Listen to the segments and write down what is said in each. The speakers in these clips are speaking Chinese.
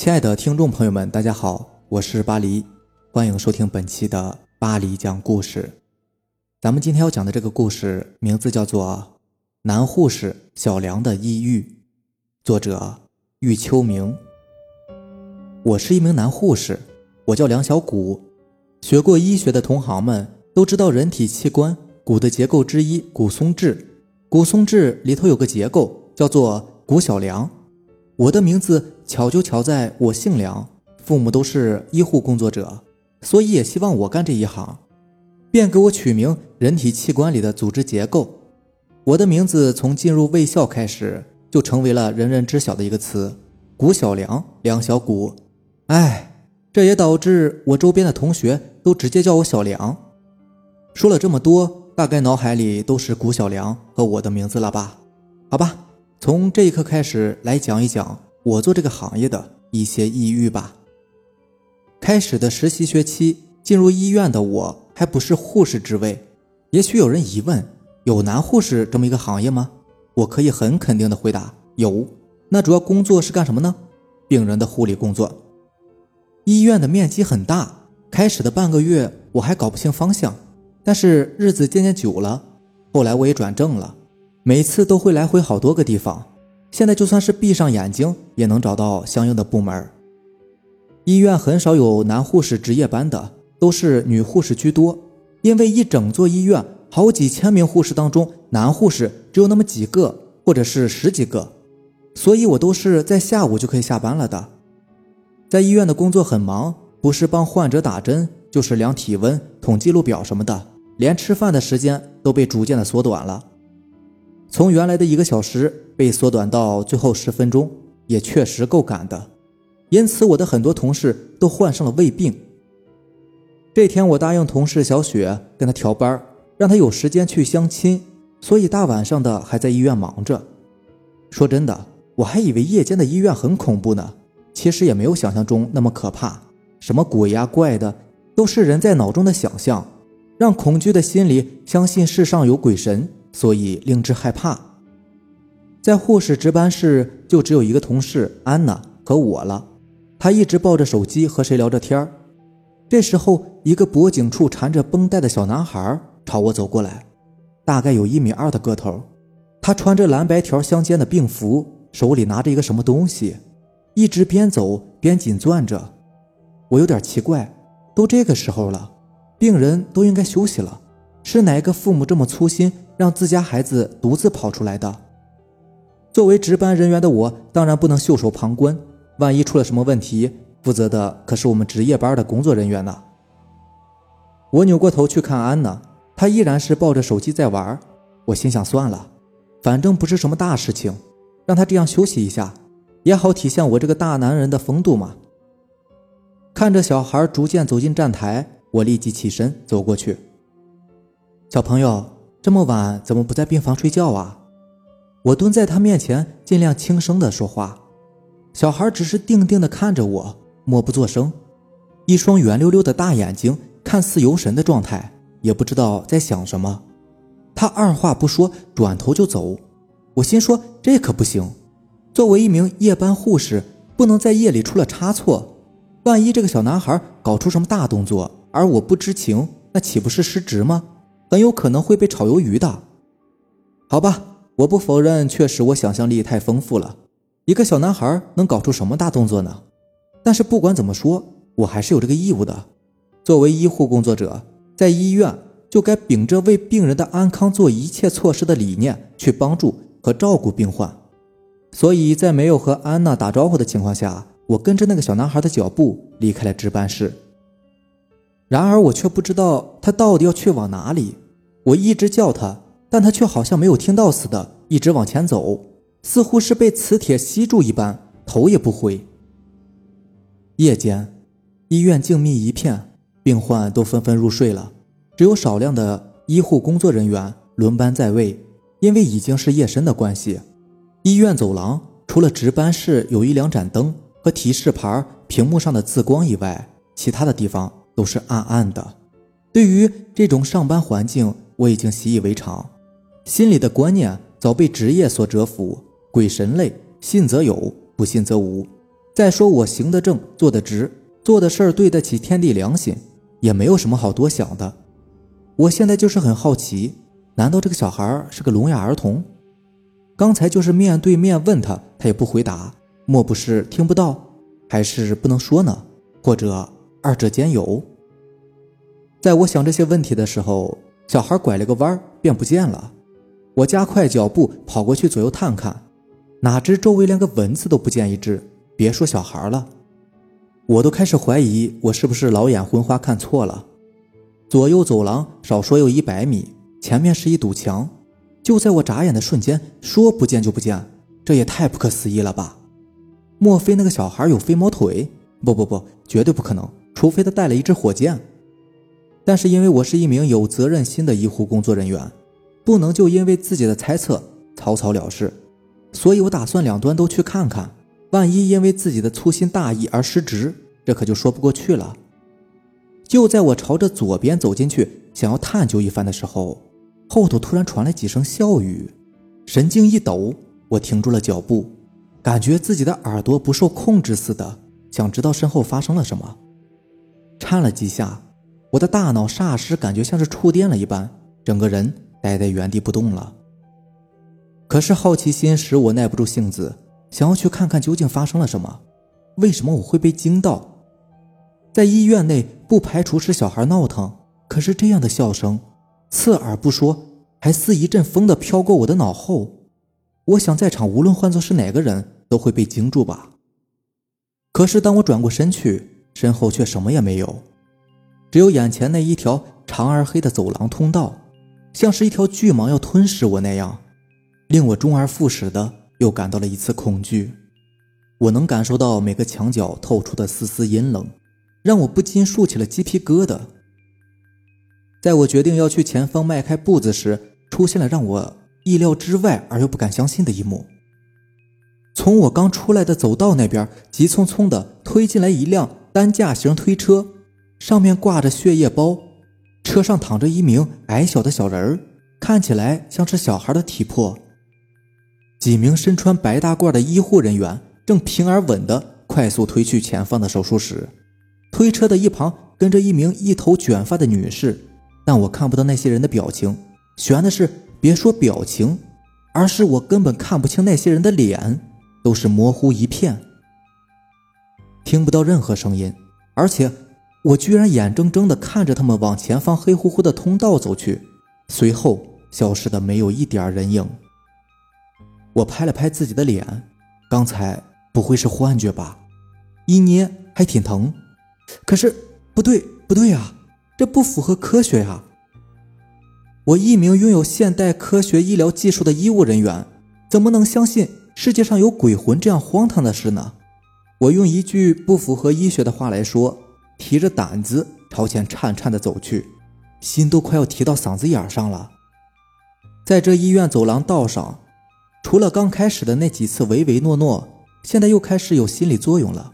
亲爱的听众朋友们，大家好，我是巴黎，欢迎收听本期的巴黎讲故事。咱们今天要讲的这个故事名字叫做《男护士小梁的抑郁》，作者玉秋明。我是一名男护士，我叫梁小谷。学过医学的同行们都知道，人体器官骨的结构之一骨松质，骨松质里头有个结构叫做骨小梁。我的名字巧就巧在我姓梁，父母都是医护工作者，所以也希望我干这一行，便给我取名人体器官里的组织结构。我的名字从进入卫校开始就成为了人人知晓的一个词——谷小梁，梁小谷。哎，这也导致我周边的同学都直接叫我小梁。说了这么多，大概脑海里都是谷小梁和我的名字了吧？好吧。从这一刻开始，来讲一讲我做这个行业的一些抑郁吧。开始的实习学期，进入医院的我还不是护士职位。也许有人疑问：有男护士这么一个行业吗？我可以很肯定的回答：有。那主要工作是干什么呢？病人的护理工作。医院的面积很大，开始的半个月我还搞不清方向，但是日子渐渐久了，后来我也转正了。每次都会来回好多个地方，现在就算是闭上眼睛也能找到相应的部门。医院很少有男护士值夜班的，都是女护士居多。因为一整座医院好几千名护士当中，男护士只有那么几个，或者是十几个，所以我都是在下午就可以下班了的。在医院的工作很忙，不是帮患者打针，就是量体温、统计录表什么的，连吃饭的时间都被逐渐的缩短了。从原来的一个小时被缩短到最后十分钟，也确实够赶的。因此，我的很多同事都患上了胃病。这天，我答应同事小雪跟他调班，让他有时间去相亲，所以大晚上的还在医院忙着。说真的，我还以为夜间的医院很恐怖呢，其实也没有想象中那么可怕。什么鬼呀怪的，都是人在脑中的想象，让恐惧的心理相信世上有鬼神。所以令之害怕。在护士值班室，就只有一个同事安娜和我了。她一直抱着手机和谁聊着天这时候，一个脖颈处缠着绷带的小男孩朝我走过来，大概有一米二的个头。他穿着蓝白条相间的病服，手里拿着一个什么东西，一直边走边紧攥着。我有点奇怪，都这个时候了，病人都应该休息了，是哪个父母这么粗心？让自家孩子独自跑出来的。作为值班人员的我，当然不能袖手旁观。万一出了什么问题，负责的可是我们值夜班的工作人员呢。我扭过头去看安娜，她依然是抱着手机在玩。我心想，算了，反正不是什么大事情，让她这样休息一下，也好体现我这个大男人的风度嘛。看着小孩逐渐走进站台，我立即起身走过去，小朋友。这么晚怎么不在病房睡觉啊？我蹲在他面前，尽量轻声的说话。小孩只是定定的看着我，默不作声，一双圆溜溜的大眼睛，看似游神的状态，也不知道在想什么。他二话不说，转头就走。我心说这可不行，作为一名夜班护士，不能在夜里出了差错。万一这个小男孩搞出什么大动作，而我不知情，那岂不是失职吗？很有可能会被炒鱿鱼的，好吧，我不否认，确实我想象力太丰富了。一个小男孩能搞出什么大动作呢？但是不管怎么说，我还是有这个义务的。作为医护工作者，在医院就该秉着为病人的安康做一切措施的理念去帮助和照顾病患。所以在没有和安娜打招呼的情况下，我跟着那个小男孩的脚步离开了值班室。然而我却不知道他到底要去往哪里。我一直叫他，但他却好像没有听到似的，一直往前走，似乎是被磁铁吸住一般，头也不回。夜间，医院静谧一片，病患都纷纷入睡了，只有少量的医护工作人员轮班在位。因为已经是夜深的关系，医院走廊除了值班室有一两盏灯和提示牌屏幕上的字光以外，其他的地方。都是暗暗的。对于这种上班环境，我已经习以为常，心里的观念早被职业所折服。鬼神类，信则有，不信则无。再说我行得正，坐得直，做的事儿对得起天地良心，也没有什么好多想的。我现在就是很好奇，难道这个小孩是个聋哑儿童？刚才就是面对面问他，他也不回答，莫不是听不到，还是不能说呢？或者二者兼有？在我想这些问题的时候，小孩拐了个弯便不见了。我加快脚步跑过去左右探看，哪知周围连个蚊子都不见一只，别说小孩了。我都开始怀疑我是不是老眼昏花看错了。左右走廊少说有一百米，前面是一堵墙。就在我眨眼的瞬间，说不见就不见，这也太不可思议了吧？莫非那个小孩有飞毛腿？不不不，绝对不可能，除非他带了一支火箭。但是因为我是一名有责任心的医护工作人员，不能就因为自己的猜测草草了事，所以我打算两端都去看看。万一因为自己的粗心大意而失职，这可就说不过去了。就在我朝着左边走进去，想要探究一番的时候，后头突然传来几声笑语，神经一抖，我停住了脚步，感觉自己的耳朵不受控制似的，想知道身后发生了什么，颤了几下。我的大脑霎时感觉像是触电了一般，整个人呆在原地不动了。可是好奇心使我耐不住性子，想要去看看究竟发生了什么。为什么我会被惊到？在医院内，不排除是小孩闹腾。可是这样的笑声，刺耳不说，还似一阵风的飘过我的脑后。我想，在场无论换作是哪个人，都会被惊住吧。可是当我转过身去，身后却什么也没有。只有眼前那一条长而黑的走廊通道，像是一条巨蟒要吞噬我那样，令我周而复始的又感到了一次恐惧。我能感受到每个墙角透出的丝丝阴冷，让我不禁竖起了鸡皮疙瘩。在我决定要去前方迈开步子时，出现了让我意料之外而又不敢相信的一幕：从我刚出来的走道那边，急匆匆地推进来一辆担架型推车。上面挂着血液包，车上躺着一名矮小的小人儿，看起来像是小孩的体魄。几名身穿白大褂的医护人员正平而稳地快速推去前方的手术室。推车的一旁跟着一名一头卷发的女士，但我看不到那些人的表情。悬的是，别说表情，而是我根本看不清那些人的脸，都是模糊一片，听不到任何声音，而且。我居然眼睁睁地看着他们往前方黑乎乎的通道走去，随后消失的没有一点人影。我拍了拍自己的脸，刚才不会是幻觉吧？一捏还挺疼，可是不对，不对啊，这不符合科学呀！我一名拥有现代科学医疗技术的医务人员，怎么能相信世界上有鬼魂这样荒唐的事呢？我用一句不符合医学的话来说。提着胆子朝前颤颤地走去，心都快要提到嗓子眼上了。在这医院走廊道上，除了刚开始的那几次唯唯诺诺，现在又开始有心理作用了。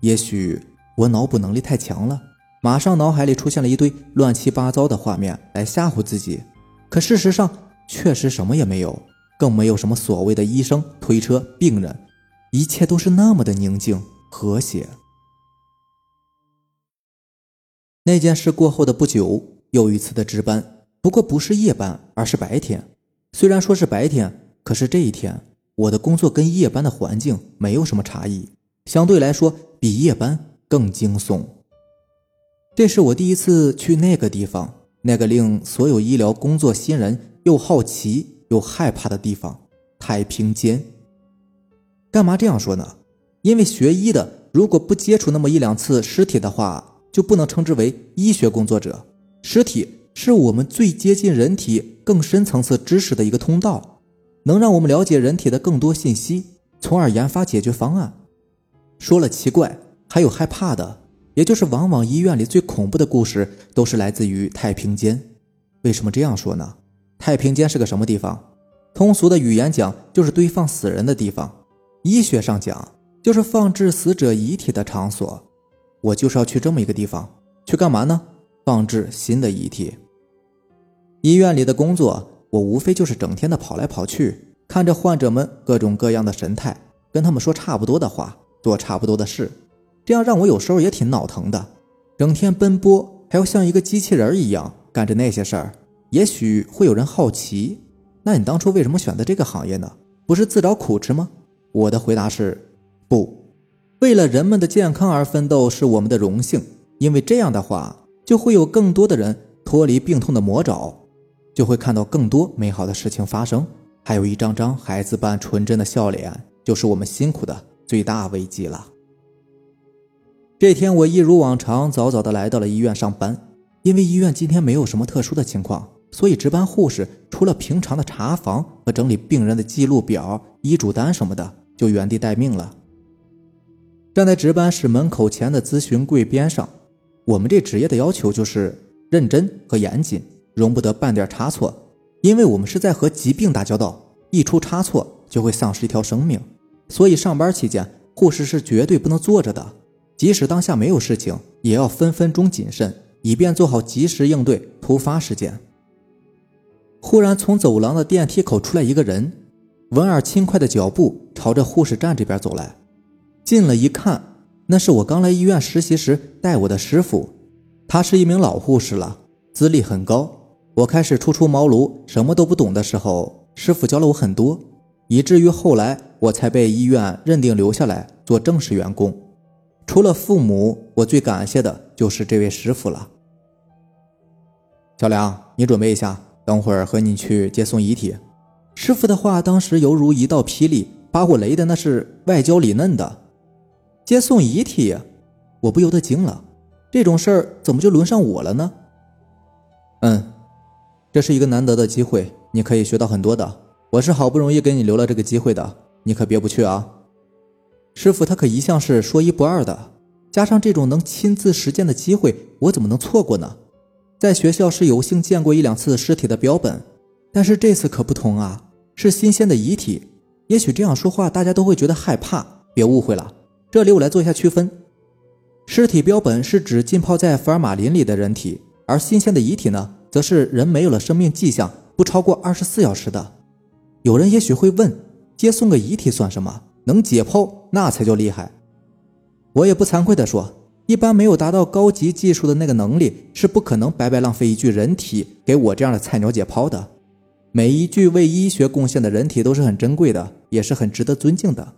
也许我脑补能力太强了，马上脑海里出现了一堆乱七八糟的画面来吓唬自己。可事实上，确实什么也没有，更没有什么所谓的医生、推车、病人，一切都是那么的宁静和谐。那件事过后的不久，又一次的值班，不过不是夜班，而是白天。虽然说是白天，可是这一天我的工作跟夜班的环境没有什么差异，相对来说比夜班更惊悚。这是我第一次去那个地方，那个令所有医疗工作新人又好奇又害怕的地方——太平间。干嘛这样说呢？因为学医的如果不接触那么一两次尸体的话。就不能称之为医学工作者。尸体是我们最接近人体更深层次知识的一个通道，能让我们了解人体的更多信息，从而研发解决方案。说了奇怪，还有害怕的，也就是往往医院里最恐怖的故事都是来自于太平间。为什么这样说呢？太平间是个什么地方？通俗的语言讲，就是堆放死人的地方；医学上讲，就是放置死者遗体的场所。我就是要去这么一个地方，去干嘛呢？放置新的遗体。医院里的工作，我无非就是整天的跑来跑去，看着患者们各种各样的神态，跟他们说差不多的话，做差不多的事，这样让我有时候也挺脑疼的。整天奔波，还要像一个机器人一样干着那些事儿。也许会有人好奇，那你当初为什么选择这个行业呢？不是自找苦吃吗？我的回答是不，为了人们的健康而奋斗是我们的荣幸，因为这样的话，就会有更多的人脱离病痛的魔爪，就会看到更多美好的事情发生，还有一张张孩子般纯真的笑脸，就是我们辛苦的最大慰藉了。这天，我一如往常，早早的来到了医院上班，因为医院今天没有什么特殊的情况。所以，值班护士除了平常的查房和整理病人的记录表、医嘱单什么的，就原地待命了。站在值班室门口前的咨询柜边上，我们这职业的要求就是认真和严谨，容不得半点差错，因为我们是在和疾病打交道，一出差错就会丧失一条生命。所以，上班期间，护士是绝对不能坐着的，即使当下没有事情，也要分分钟谨慎，以便做好及时应对突发事件。忽然，从走廊的电梯口出来一个人，文尔轻快的脚步朝着护士站这边走来。进了一看，那是我刚来医院实习时带我的师傅，他是一名老护士了，资历很高。我开始初出茅庐，什么都不懂的时候，师傅教了我很多，以至于后来我才被医院认定留下来做正式员工。除了父母，我最感谢的就是这位师傅了。小梁，你准备一下。等会儿和你去接送遗体，师傅的话当时犹如一道霹雳，把我雷的那是外焦里嫩的。接送遗体，我不由得惊了，这种事儿怎么就轮上我了呢？嗯，这是一个难得的机会，你可以学到很多的。我是好不容易给你留了这个机会的，你可别不去啊。师傅他可一向是说一不二的，加上这种能亲自实践的机会，我怎么能错过呢？在学校是有幸见过一两次尸体的标本，但是这次可不同啊，是新鲜的遗体。也许这样说话大家都会觉得害怕，别误会了。这里我来做一下区分：尸体标本是指浸泡在福尔马林里的人体，而新鲜的遗体呢，则是人没有了生命迹象，不超过二十四小时的。有人也许会问，接送个遗体算什么？能解剖那才叫厉害。我也不惭愧地说。一般没有达到高级技术的那个能力，是不可能白白浪费一具人体给我这样的菜鸟解剖的。每一具为医学贡献的人体都是很珍贵的，也是很值得尊敬的。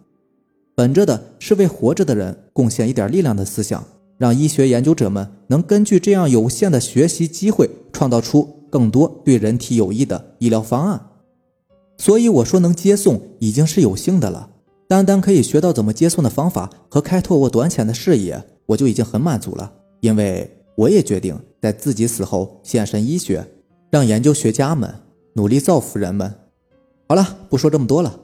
本着的是为活着的人贡献一点力量的思想，让医学研究者们能根据这样有限的学习机会，创造出更多对人体有益的医疗方案。所以我说能接送已经是有幸的了，单单可以学到怎么接送的方法和开拓我短浅的视野。我就已经很满足了，因为我也决定在自己死后献身医学，让研究学家们努力造福人们。好了，不说这么多了，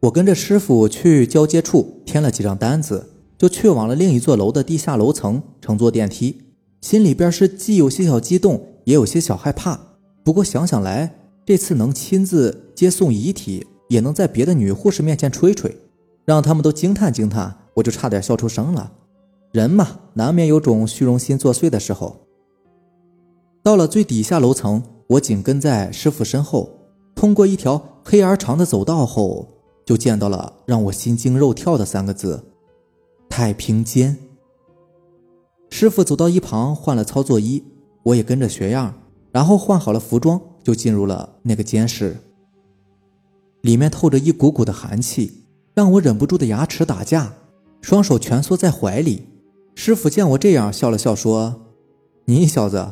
我跟着师傅去交接处填了几张单子，就去往了另一座楼的地下楼层，乘坐电梯，心里边是既有些小激动，也有些小害怕。不过想想来，这次能亲自接送遗体，也能在别的女护士面前吹吹，让他们都惊叹惊叹，我就差点笑出声了。人嘛，难免有种虚荣心作祟的时候。到了最底下楼层，我紧跟在师傅身后，通过一条黑而长的走道后，就见到了让我心惊肉跳的三个字：太平间。师傅走到一旁换了操作衣，我也跟着学样，然后换好了服装，就进入了那个监室。里面透着一股股的寒气，让我忍不住的牙齿打架，双手蜷缩在怀里。师傅见我这样，笑了笑说：“你小子，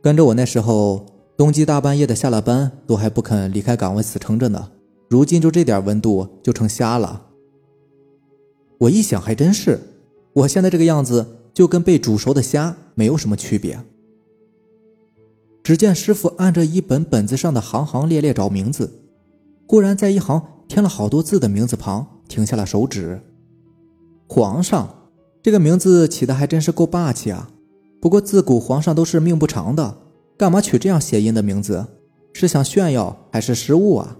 跟着我那时候，冬季大半夜的下了班都还不肯离开岗位死撑着呢。如今就这点温度就成虾了。”我一想，还真是，我现在这个样子就跟被煮熟的虾没有什么区别。只见师傅按着一本本子上的行行列列找名字，忽然在一行添了好多字的名字旁停下了手指，皇上。这个名字起的还真是够霸气啊！不过自古皇上都是命不长的，干嘛取这样谐音的名字？是想炫耀还是失误啊？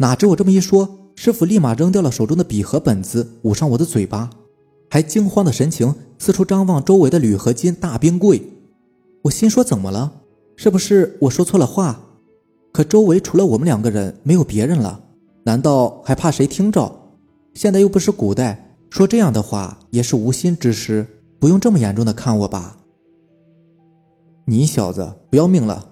哪知我这么一说，师傅立马扔掉了手中的笔和本子，捂上我的嘴巴，还惊慌的神情四处张望周围的铝合金大冰柜。我心说怎么了？是不是我说错了话？可周围除了我们两个人，没有别人了，难道还怕谁听着？现在又不是古代。说这样的话也是无心之失，不用这么严重的看我吧。你小子不要命了？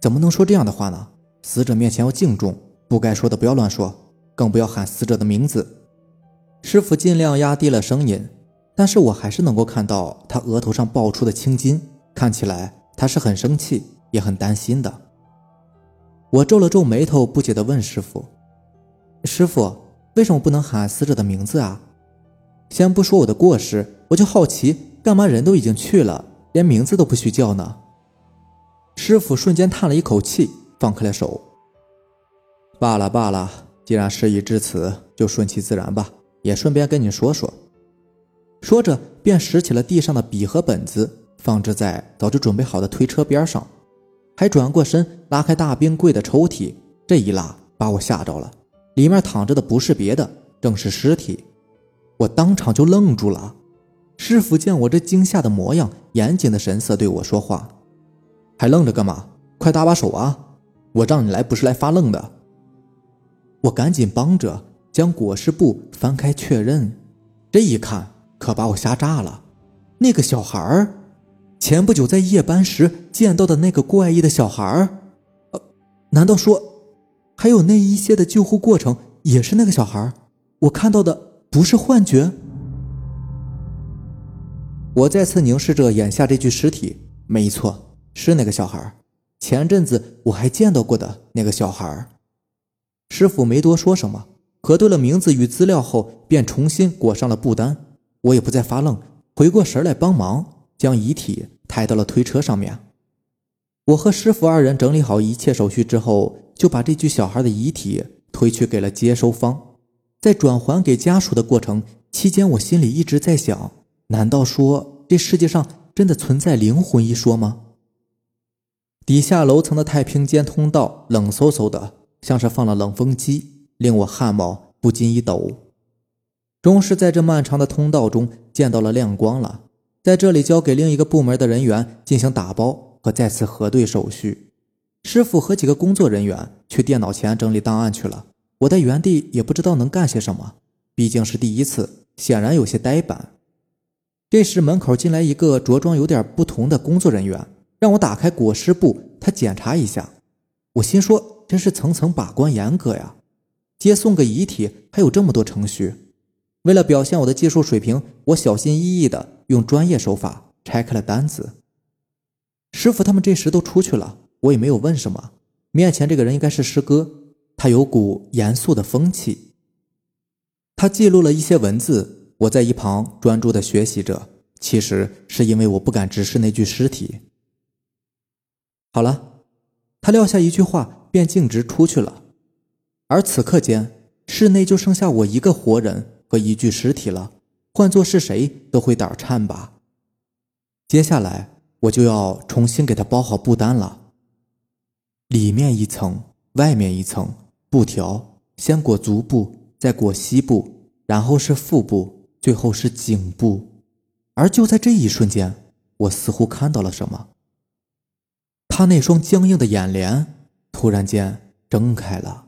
怎么能说这样的话呢？死者面前要敬重，不该说的不要乱说，更不要喊死者的名字。师傅尽量压低了声音，但是我还是能够看到他额头上爆出的青筋，看起来他是很生气，也很担心的。我皱了皱眉头，不解地问师傅：“师傅，为什么不能喊死者的名字啊？先不说我的过失，我就好奇，干嘛人都已经去了，连名字都不许叫呢？”师傅瞬间叹了一口气，放开了手。罢了罢了，既然事已至此，就顺其自然吧。也顺便跟你说说。说着，便拾起了地上的笔和本子，放置在早就准备好的推车边上，还转过身拉开大冰柜的抽屉。这一拉，把我吓着了，里面躺着的不是别的，正是尸体。我当场就愣住了。师傅见我这惊吓的模样，严谨的神色对我说话。还愣着干嘛？快搭把手啊！我让你来不是来发愣的。我赶紧帮着将裹尸布翻开确认，这一看可把我吓炸了。那个小孩儿，前不久在夜班时见到的那个怪异的小孩儿，呃，难道说还有那一些的救护过程也是那个小孩儿？我看到的不是幻觉？我再次凝视着眼下这具尸体，没错。是那个小孩前阵子我还见到过的那个小孩师傅没多说什么，核对了名字与资料后，便重新裹上了布单。我也不再发愣，回过神来帮忙，将遗体抬到了推车上面。我和师傅二人整理好一切手续之后，就把这具小孩的遗体推去给了接收方。在转还给家属的过程期间，我心里一直在想：难道说这世界上真的存在灵魂一说吗？底下楼层的太平间通道冷飕飕的，像是放了冷风机，令我汗毛不禁一抖。终是在这漫长的通道中见到了亮光了，在这里交给另一个部门的人员进行打包和再次核对手续。师傅和几个工作人员去电脑前整理档案去了，我在原地也不知道能干些什么，毕竟是第一次，显然有些呆板。这时门口进来一个着装有点不同的工作人员。让我打开裹尸布，他检查一下。我心说，真是层层把关严格呀！接送个遗体还有这么多程序。为了表现我的技术水平，我小心翼翼的用专业手法拆开了单子。师傅他们这时都出去了，我也没有问什么。面前这个人应该是师哥，他有股严肃的风气。他记录了一些文字，我在一旁专注的学习着。其实是因为我不敢直视那具尸体。好了，他撂下一句话，便径直出去了。而此刻间，室内就剩下我一个活人和一具尸体了。换做是谁都会胆颤吧。接下来我就要重新给他包好布单了，里面一层，外面一层，布条先裹足部，再裹膝部，然后是腹部，最后是颈部。而就在这一瞬间，我似乎看到了什么。他那双僵硬的眼帘突然间睁开了。